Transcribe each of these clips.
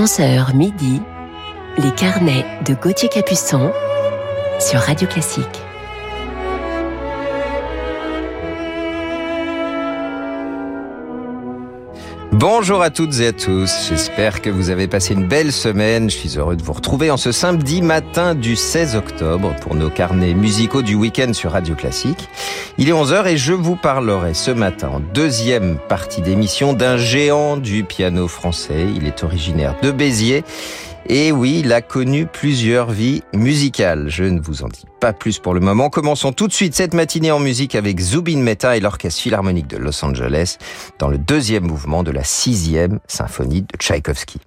11h midi, les carnets de Gauthier Capuçon sur Radio Classique. Bonjour à toutes et à tous, j'espère que vous avez passé une belle semaine. Je suis heureux de vous retrouver en ce samedi matin du 16 octobre pour nos carnets musicaux du week-end sur Radio Classique. Il est 11h et je vous parlerai ce matin en deuxième partie d'émission d'un géant du piano français. Il est originaire de Béziers et oui, il a connu plusieurs vies musicales. Je ne vous en dis pas plus pour le moment. Commençons tout de suite cette matinée en musique avec Zubin Mehta et l'Orchestre Philharmonique de Los Angeles dans le deuxième mouvement de la sixième symphonie de Tchaïkovski.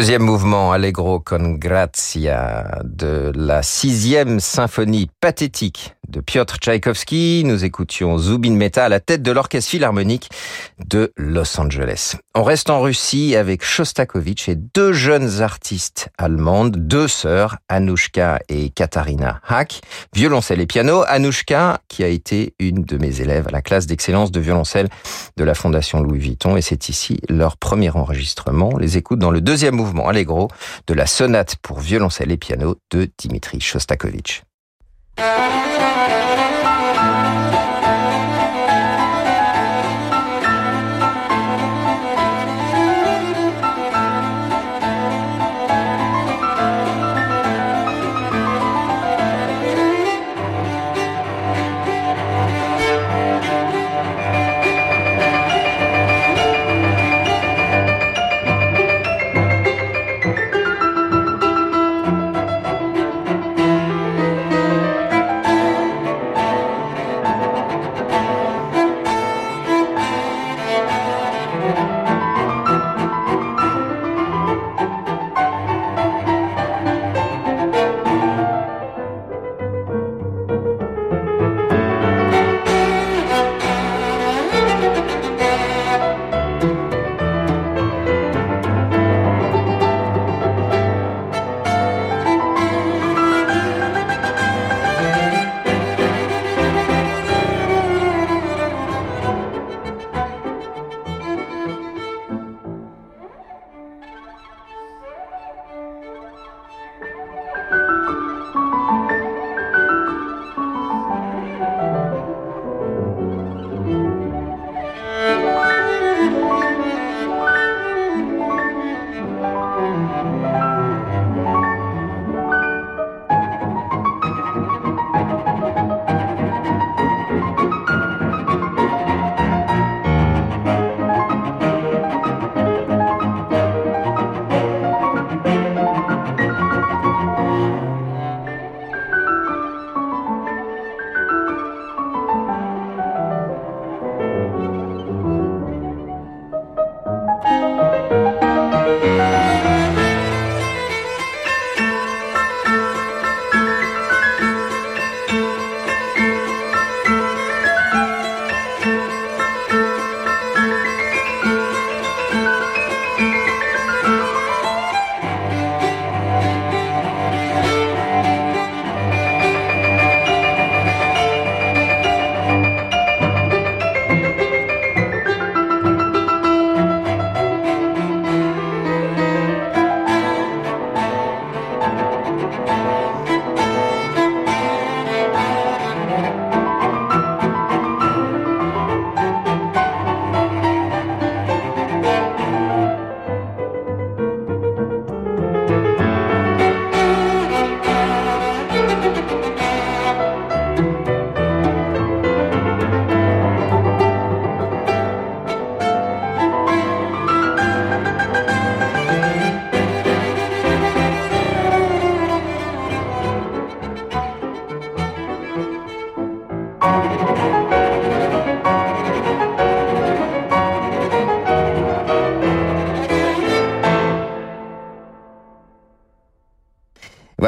Deuxième mouvement, Allegro con grazia, de la sixième symphonie pathétique de Piotr Tchaïkovski. Nous écoutions Zubin Mehta à la tête de l'orchestre philharmonique de Los Angeles. On reste en Russie avec Shostakovich et deux jeunes artistes allemandes, deux sœurs, Anushka et Katarina Hack, violoncelle et piano. Anushka, qui a été une de mes élèves à la classe d'excellence de violoncelle de la Fondation Louis Vuitton, et c'est ici leur premier enregistrement. On les écoute dans le deuxième mouvement Allegro de la sonate pour violoncelle et piano de Dimitri Shostakovich. Música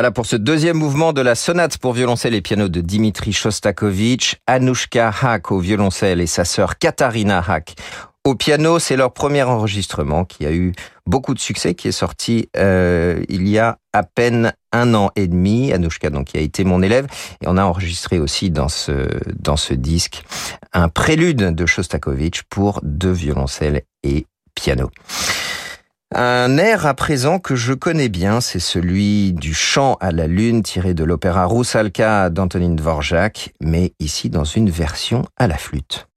Voilà pour ce deuxième mouvement de la sonate pour violoncelle et piano de Dimitri Shostakovich, Anushka Hack au violoncelle et sa sœur Katarina Hack au piano. C'est leur premier enregistrement qui a eu beaucoup de succès, qui est sorti euh, il y a à peine un an et demi. Anushka, donc, qui a été mon élève. Et on a enregistré aussi dans ce, dans ce disque un prélude de Shostakovich pour deux violoncelles et piano. Un air à présent que je connais bien, c'est celui du chant à la lune tiré de l'opéra Roussalka d'Antonin Dvorak, mais ici dans une version à la flûte.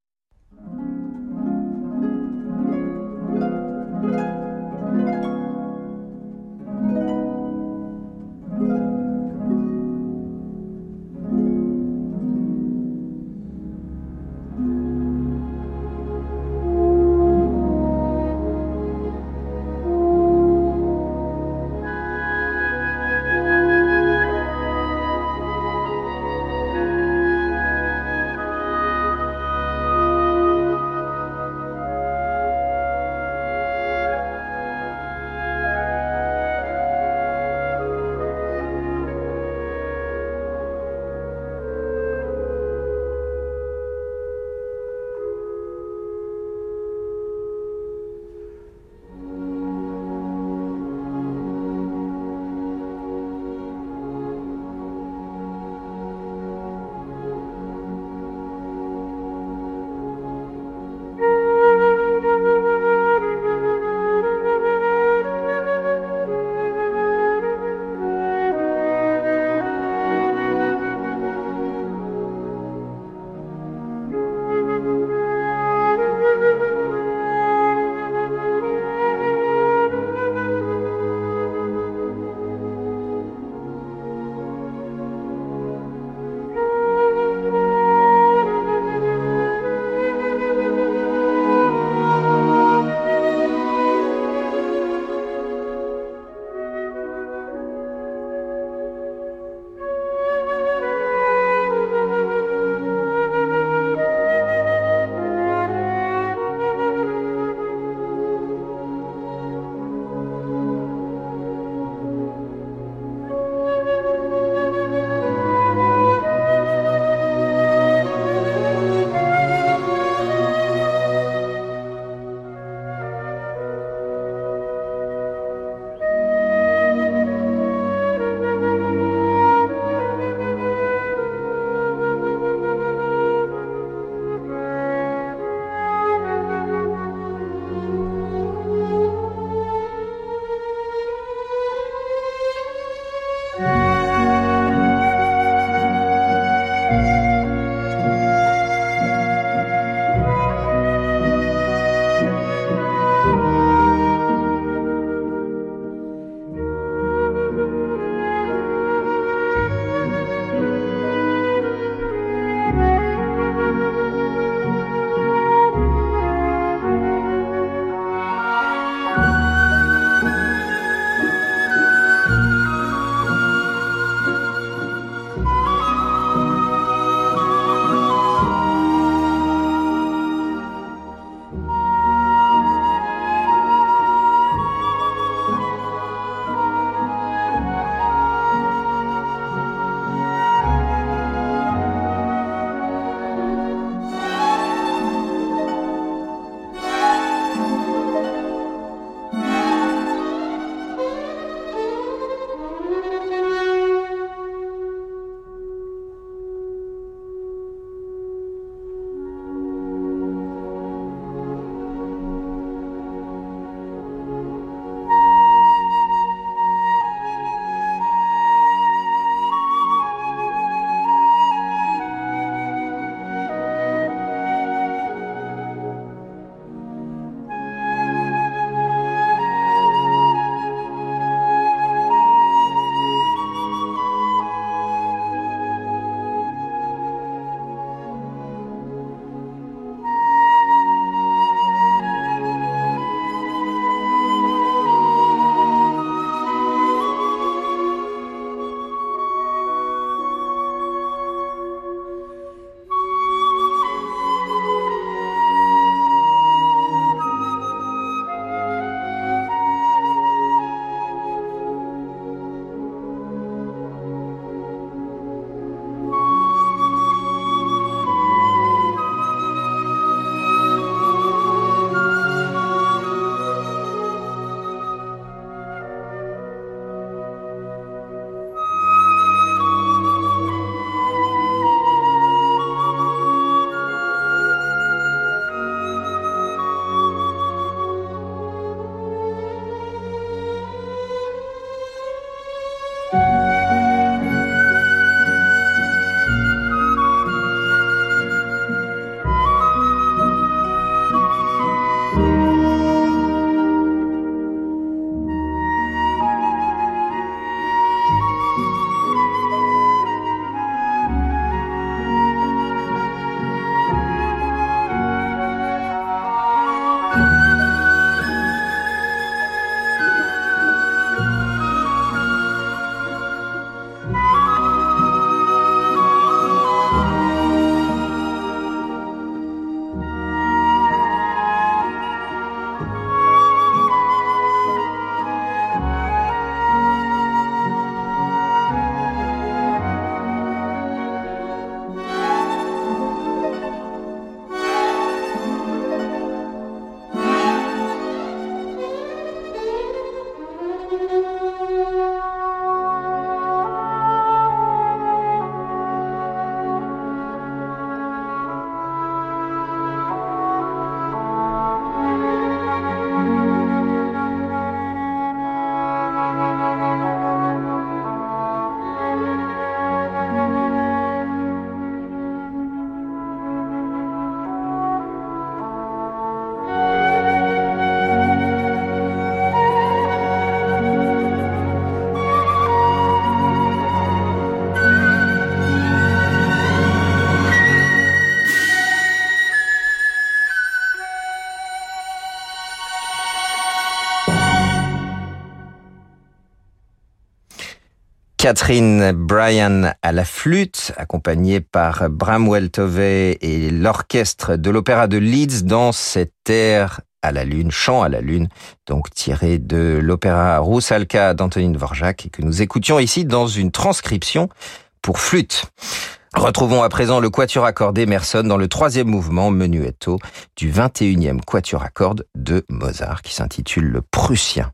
Catherine Bryan à la flûte, accompagnée par Bramwell Tovey et l'orchestre de l'Opéra de Leeds dans cette air à la lune, chant à la lune, donc tiré de l'opéra Roussalka d'Antonin Dvorak et que nous écoutions ici dans une transcription pour flûte. Retrouvons à présent le quatuor à cordes Emerson dans le troisième mouvement menuetto du 21e quatuor à de Mozart qui s'intitule le Prussien.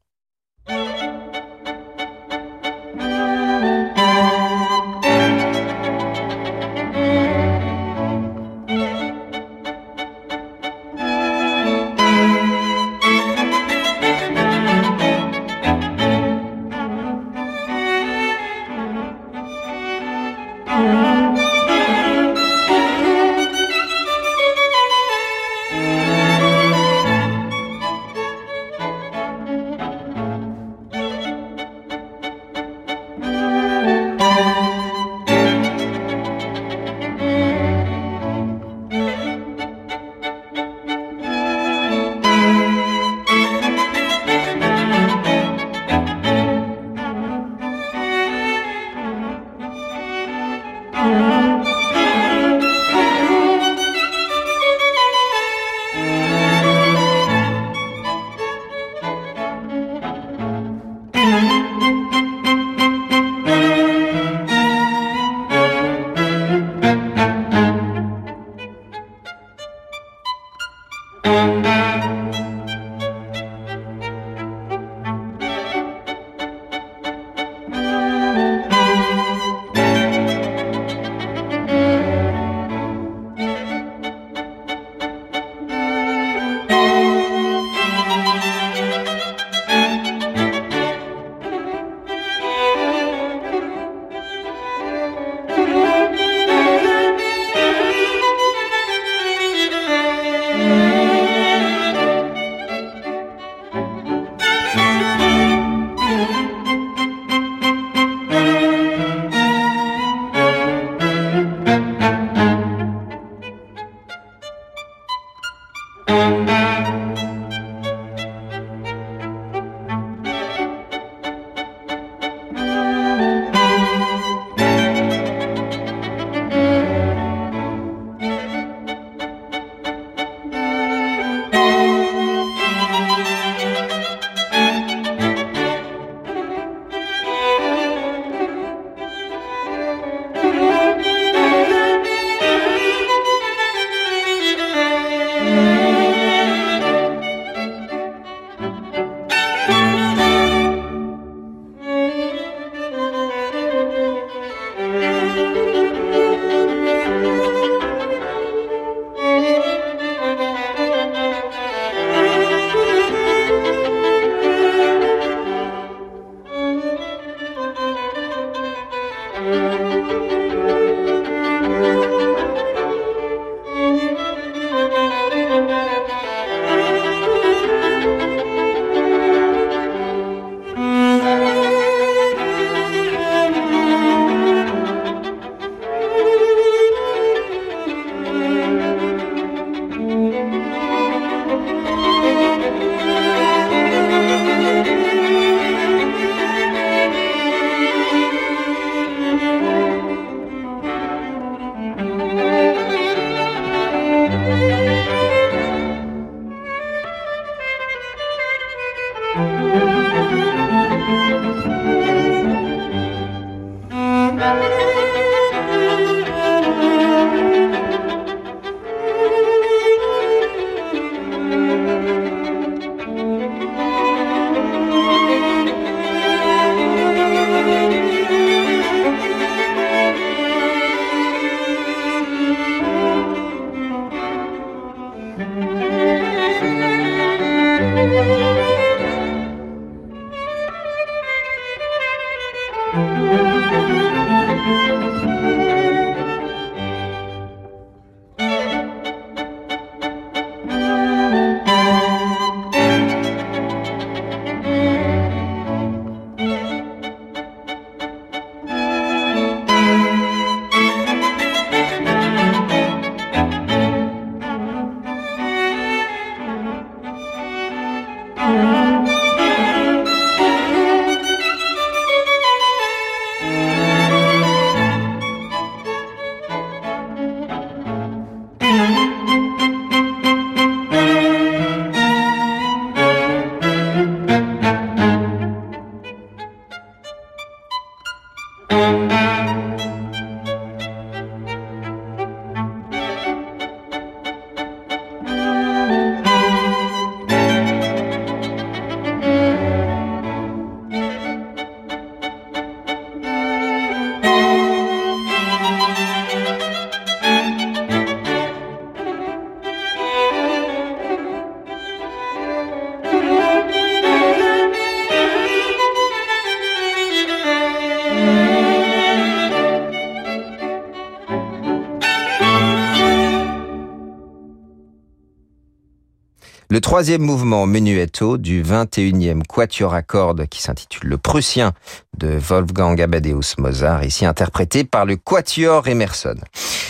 Troisième mouvement menuetto du 21e quatuor à cordes qui s'intitule Le Prussien de Wolfgang Amadeus Mozart, ici interprété par le quatuor Emerson.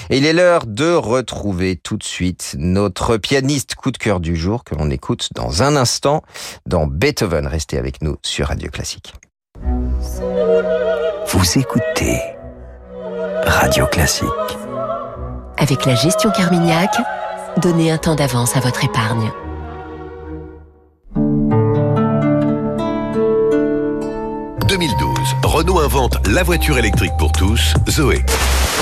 Et il est l'heure de retrouver tout de suite notre pianiste coup de cœur du jour que l'on écoute dans un instant dans Beethoven. Restez avec nous sur Radio Classique. Vous écoutez Radio Classique. Avec la gestion Carmignac, donnez un temps d'avance à votre épargne. Renault invente la voiture électrique pour tous, Zoé.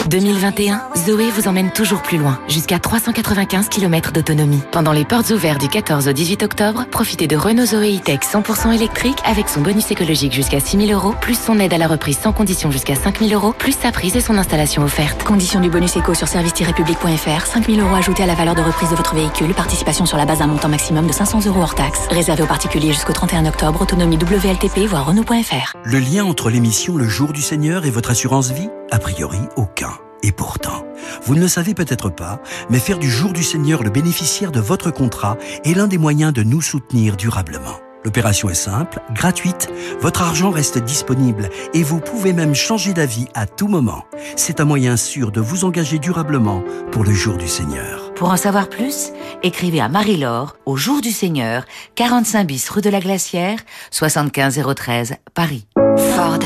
2021, Zoé vous emmène toujours plus loin, jusqu'à 395 km d'autonomie. Pendant les portes ouvertes du 14 au 18 octobre, profitez de Renault Zoé E-Tech 100% électrique avec son bonus écologique jusqu'à 6 000 euros, plus son aide à la reprise sans condition jusqu'à 5 000 euros, plus sa prise et son installation offerte. Condition du bonus éco sur service-public.fr, 5 000 euros ajoutés à la valeur de reprise de votre véhicule, participation sur la base d'un montant maximum de 500 euros hors taxe. Réservé aux particuliers jusqu'au 31 octobre, autonomie WLTP, voire Renault.fr. Le lien entre Le Jour du Seigneur et votre assurance vie? A priori, aucun. Et pourtant, vous ne le savez peut-être pas, mais faire du Jour du Seigneur le bénéficiaire de votre contrat est l'un des moyens de nous soutenir durablement. L'opération est simple, gratuite, votre argent reste disponible et vous pouvez même changer d'avis à tout moment. C'est un moyen sûr de vous engager durablement pour le Jour du Seigneur. Pour en savoir plus, écrivez à Marie-Laure au Jour du Seigneur, 45 bis rue de la Glacière, 75 013 Paris. Ford.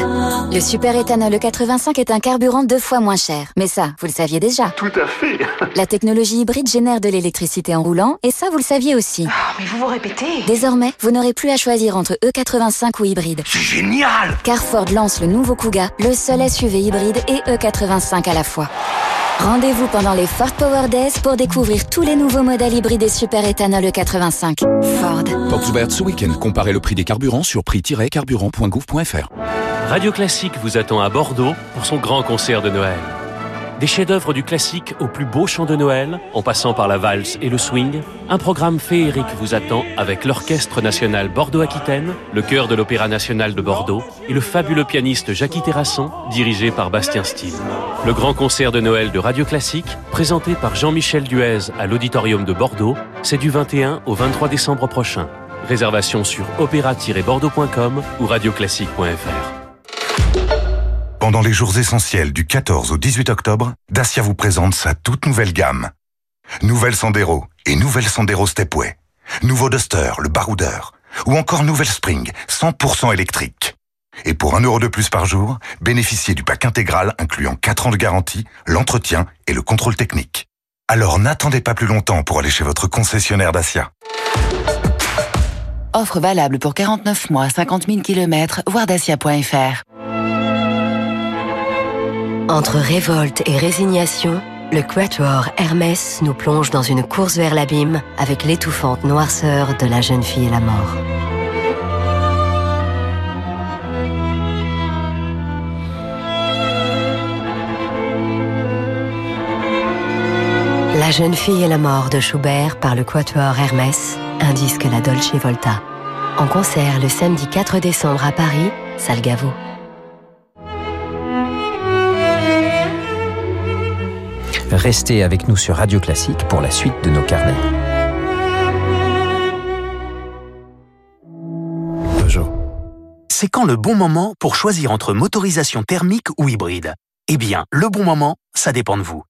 Le super éthanol 85 est un carburant deux fois moins cher. Mais ça, vous le saviez déjà. Tout à fait. La technologie hybride génère de l'électricité en roulant, et ça, vous le saviez aussi. Oh, mais vous vous répétez. Désormais, vous n'aurez plus à choisir entre E85 ou hybride. C'est génial Car Ford lance le nouveau Kuga, le seul SUV hybride et E85 à la fois. Rendez-vous pendant les Ford Power Days pour découvrir tous les nouveaux modèles hybrides et super éthanol E85. Ford. Portes ouvertes ce week-end. Comparez le prix des carburants sur prix-carburant.gouv.fr. Radio Classique vous attend à Bordeaux pour son grand concert de Noël. Des chefs-d'œuvre du classique au plus beau chant de Noël, en passant par la valse et le swing, un programme féerique vous attend avec l'Orchestre national Bordeaux-Aquitaine, le chœur de l'Opéra national de Bordeaux et le fabuleux pianiste Jackie Terrasson, dirigé par Bastien Steele. Le grand concert de Noël de Radio Classique, présenté par Jean-Michel Duez à l'Auditorium de Bordeaux, c'est du 21 au 23 décembre prochain. Réservation sur opéra-bordeaux.com ou radioclassique.fr. Pendant les jours essentiels du 14 au 18 octobre, Dacia vous présente sa toute nouvelle gamme. Nouvelle Sandero et nouvelle Sandero Stepway. Nouveau Duster, le baroudeur. Ou encore nouvelle Spring, 100% électrique. Et pour un euro de plus par jour, bénéficiez du pack intégral incluant 4 ans de garantie, l'entretien et le contrôle technique. Alors n'attendez pas plus longtemps pour aller chez votre concessionnaire Dacia. Offre valable pour 49 mois, 50 000 km, voir dacia.fr. Entre révolte et résignation, le Quatuor Hermès nous plonge dans une course vers l'abîme avec l'étouffante noirceur de la jeune fille et la mort. La jeune fille et la mort de Schubert par le Quatuor Hermès, un disque La Dolce Volta. En concert le samedi 4 décembre à Paris, Salgavo. Restez avec nous sur Radio Classique pour la suite de nos carnets. Peugeot. C'est quand le bon moment pour choisir entre motorisation thermique ou hybride Eh bien, le bon moment, ça dépend de vous.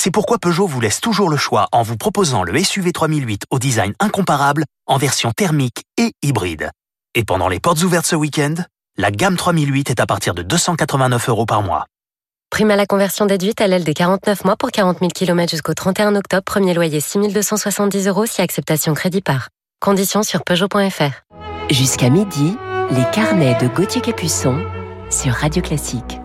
C'est pourquoi Peugeot vous laisse toujours le choix en vous proposant le SUV 3008 au design incomparable en version thermique et hybride. Et pendant les portes ouvertes ce week-end, la gamme 3008 est à partir de 289 euros par mois. Prime à la conversion déduite à l'aile des 49 mois pour 40 000 km jusqu'au 31 octobre. Premier loyer 6 270 euros si acceptation crédit par. Conditions sur Peugeot.fr. Jusqu'à midi, les carnets de Gauthier Capuçon sur Radio Classique.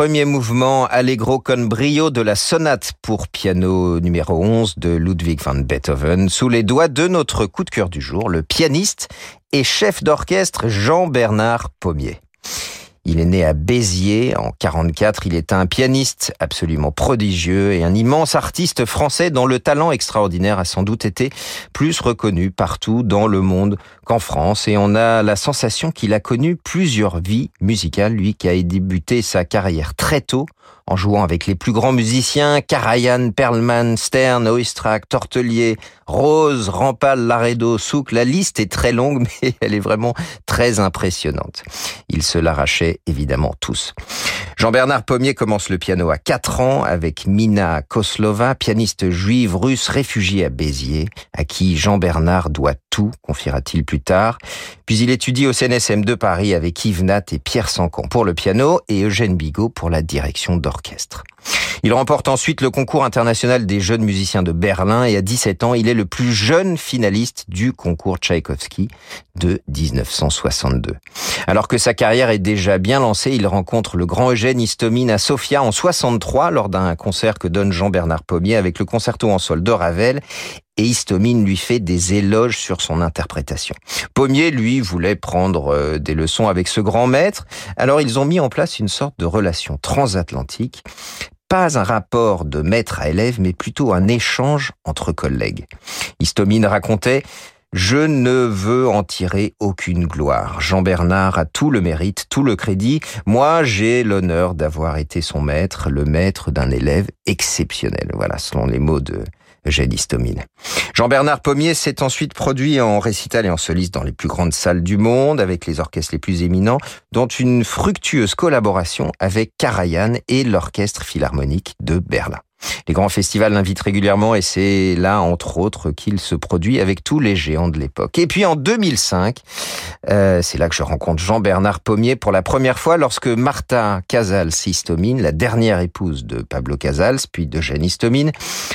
Premier mouvement Allegro con brio de la sonate pour piano numéro 11 de Ludwig van Beethoven sous les doigts de notre coup de cœur du jour, le pianiste et chef d'orchestre Jean-Bernard Pommier. Il est né à Béziers en 44. Il est un pianiste absolument prodigieux et un immense artiste français dont le talent extraordinaire a sans doute été plus reconnu partout dans le monde qu'en France. Et on a la sensation qu'il a connu plusieurs vies musicales, lui qui a débuté sa carrière très tôt en jouant avec les plus grands musiciens, Karajan, Perlman, Stern, Oistrakh, Tortelier, Rose, Rampal, Laredo, Souk. La liste est très longue, mais elle est vraiment très impressionnante. Ils se l'arrachaient évidemment tous. Jean-Bernard Pommier commence le piano à 4 ans avec Mina Koslova, pianiste juive russe réfugiée à Béziers, à qui Jean-Bernard doit tout, confiera-t-il plus tard. Puis il étudie au CNSM de Paris avec Yves Nat et Pierre Sancan pour le piano et Eugène Bigot pour la direction d'orchestre. Il remporte ensuite le concours international des jeunes musiciens de Berlin et à 17 ans, il est plus jeune finaliste du concours Tchaïkovski de 1962. Alors que sa carrière est déjà bien lancée, il rencontre le grand Eugène Istomine à Sofia en 63 lors d'un concert que donne Jean-Bernard Pommier avec le concerto en sol de Ravel et Istomine lui fait des éloges sur son interprétation. Pommier, lui, voulait prendre euh, des leçons avec ce grand maître, alors ils ont mis en place une sorte de relation transatlantique pas un rapport de maître à élève, mais plutôt un échange entre collègues. Istomine racontait je ne veux en tirer aucune gloire. Jean-Bernard a tout le mérite, tout le crédit. Moi, j'ai l'honneur d'avoir été son maître, le maître d'un élève exceptionnel. Voilà, selon les mots de Eugène Istomine. Jean-Bernard Pommier s'est ensuite produit en récital et en soliste dans les plus grandes salles du monde, avec les orchestres les plus éminents, dont une fructueuse collaboration avec Karajan et l'Orchestre Philharmonique de Berlin. Les grands festivals l'invitent régulièrement et c'est là, entre autres, qu'il se produit avec tous les géants de l'époque. Et puis en 2005, euh, c'est là que je rencontre Jean-Bernard Pommier pour la première fois lorsque Martha Casals-Istomine, la dernière épouse de Pablo Casals, puis d'Eugène Istomine,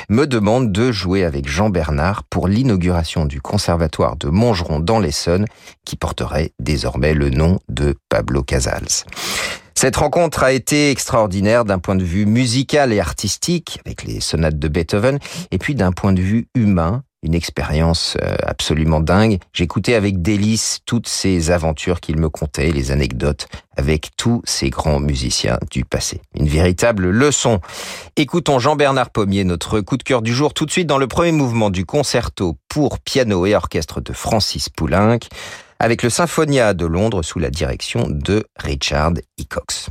me demande de jouer avec Jean-Bernard pour l'inauguration du conservatoire de Montgeron dans l'Essonne, qui porterait désormais le nom de Pablo Casals. Cette rencontre a été extraordinaire d'un point de vue musical et artistique, avec les sonates de Beethoven, et puis d'un point de vue humain, une expérience euh, absolument dingue. J'écoutais avec délice toutes ces aventures qu'il me contait, les anecdotes avec tous ces grands musiciens du passé. Une véritable leçon. Écoutons Jean-Bernard Pommier, notre coup de cœur du jour, tout de suite dans le premier mouvement du concerto pour piano et orchestre de Francis Poulenc avec le Symphonia de Londres sous la direction de Richard Hickox.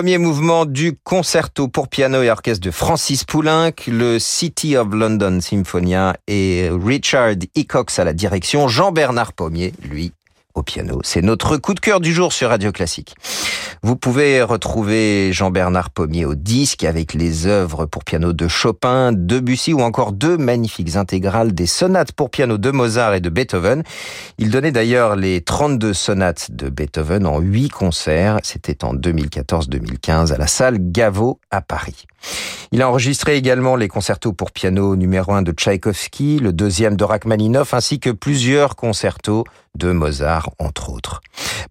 Premier mouvement du concerto pour piano et orchestre de Francis Poulenc, le City of London Symphonia et Richard Hickox à la direction, Jean-Bernard Pommier, lui, au piano. C'est notre coup de cœur du jour sur Radio Classique. Vous pouvez retrouver Jean-Bernard Pommier au disque avec les œuvres pour piano de Chopin, Debussy ou encore deux magnifiques intégrales des sonates pour piano de Mozart et de Beethoven. Il donnait d'ailleurs les 32 sonates de Beethoven en 8 concerts. C'était en 2014-2015 à la salle Gaveau à Paris. Il a enregistré également les concertos pour piano numéro 1 de Tchaïkovski, le deuxième de Rachmaninoff ainsi que plusieurs concertos de Mozart entre autres.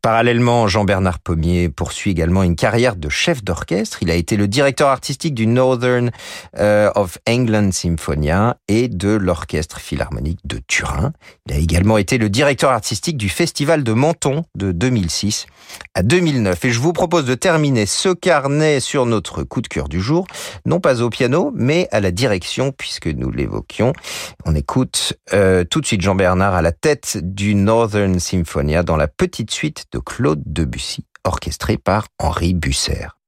Parallèlement, Jean-Bernard Pommier poursuit également une carrière de chef d'orchestre. Il a été le directeur artistique du Northern euh, of England Symphonia et de l'Orchestre Philharmonique de Turin. Il a également été le directeur artistique du Festival de Menton de 2006 à 2009. Et je vous propose de terminer ce carnet sur notre coup de cœur du jour, non pas au piano, mais à la direction, puisque nous l'évoquions. On écoute euh, tout de suite Jean-Bernard à la tête du Northern Symphonia dans la petite suite de Claude Debussy, orchestrée par Henri Busser.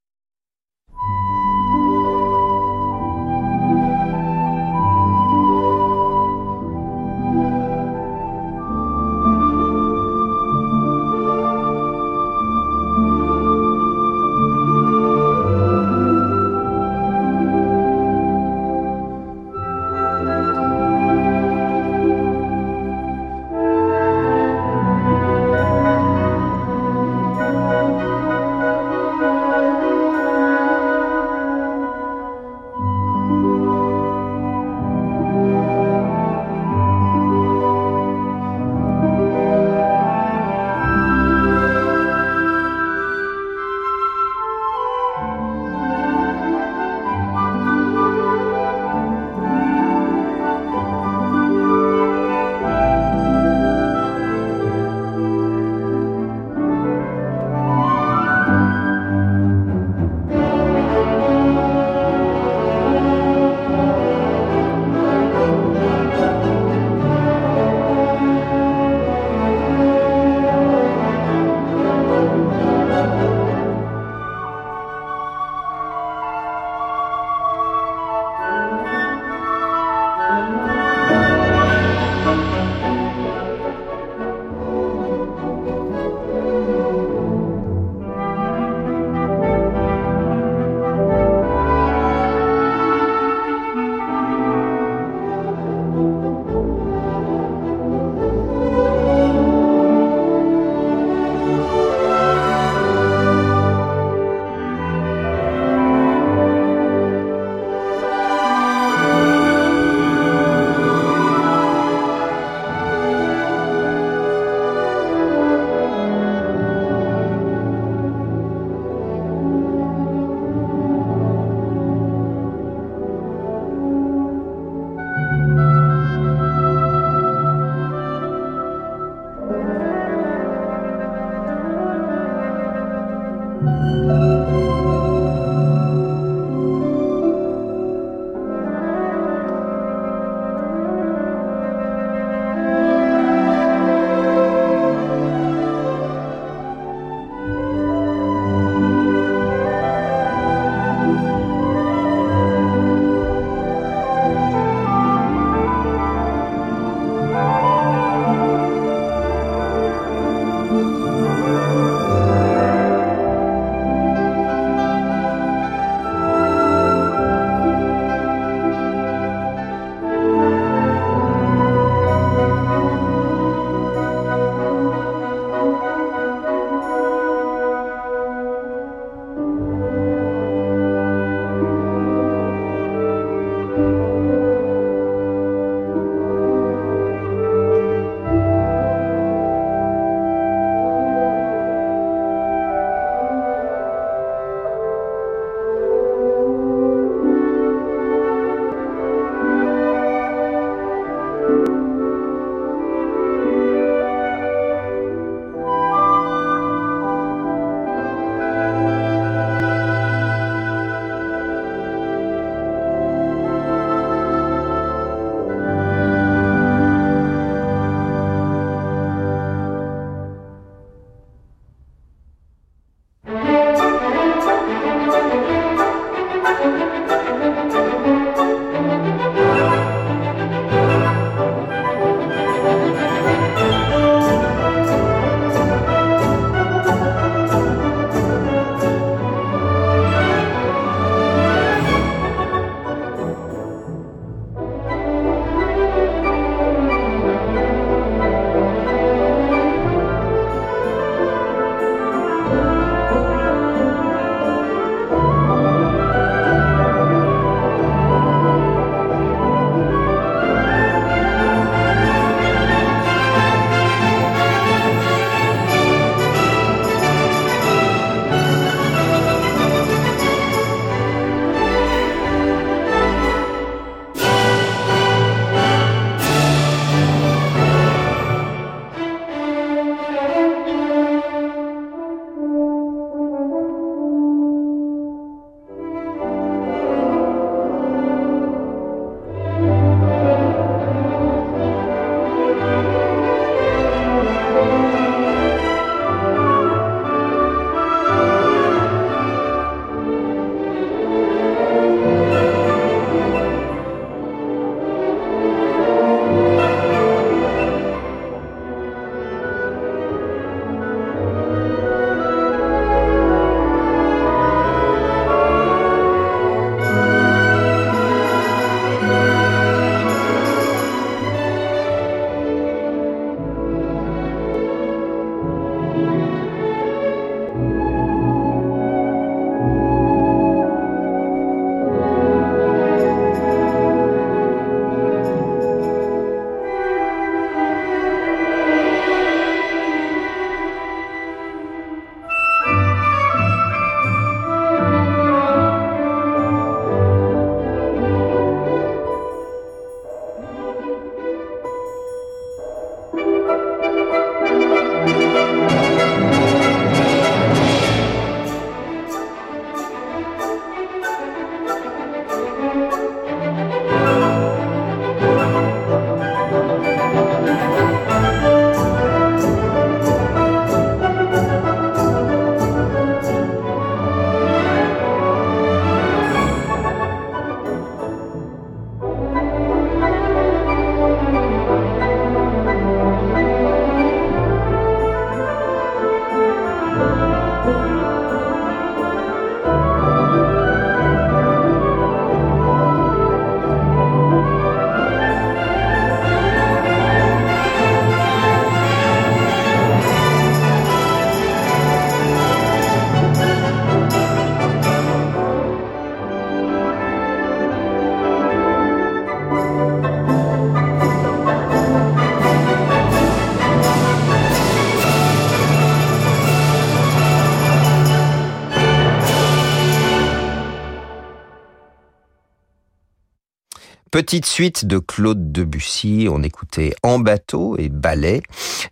Petite suite de Claude Debussy, on écoutait En bateau et ballet,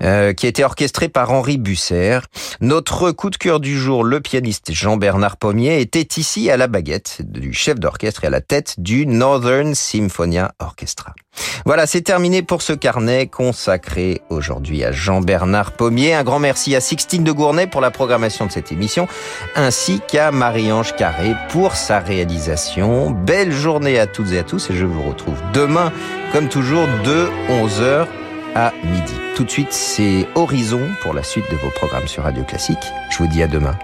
euh, qui a été orchestré par Henri Busser. Notre coup de cœur du jour, le pianiste Jean-Bernard Pommier, était ici à la baguette du chef d'orchestre et à la tête du Northern Symphonia Orchestra. Voilà, c'est terminé pour ce carnet consacré aujourd'hui à Jean-Bernard Pommier. Un grand merci à Sixtine de Gournay pour la programmation de cette émission, ainsi qu'à Marie-Ange Carré pour sa réalisation. Belle journée à toutes et à tous et je vous retrouve demain, comme toujours, de 11h à midi. Tout de suite, c'est Horizon pour la suite de vos programmes sur Radio Classique. Je vous dis à demain.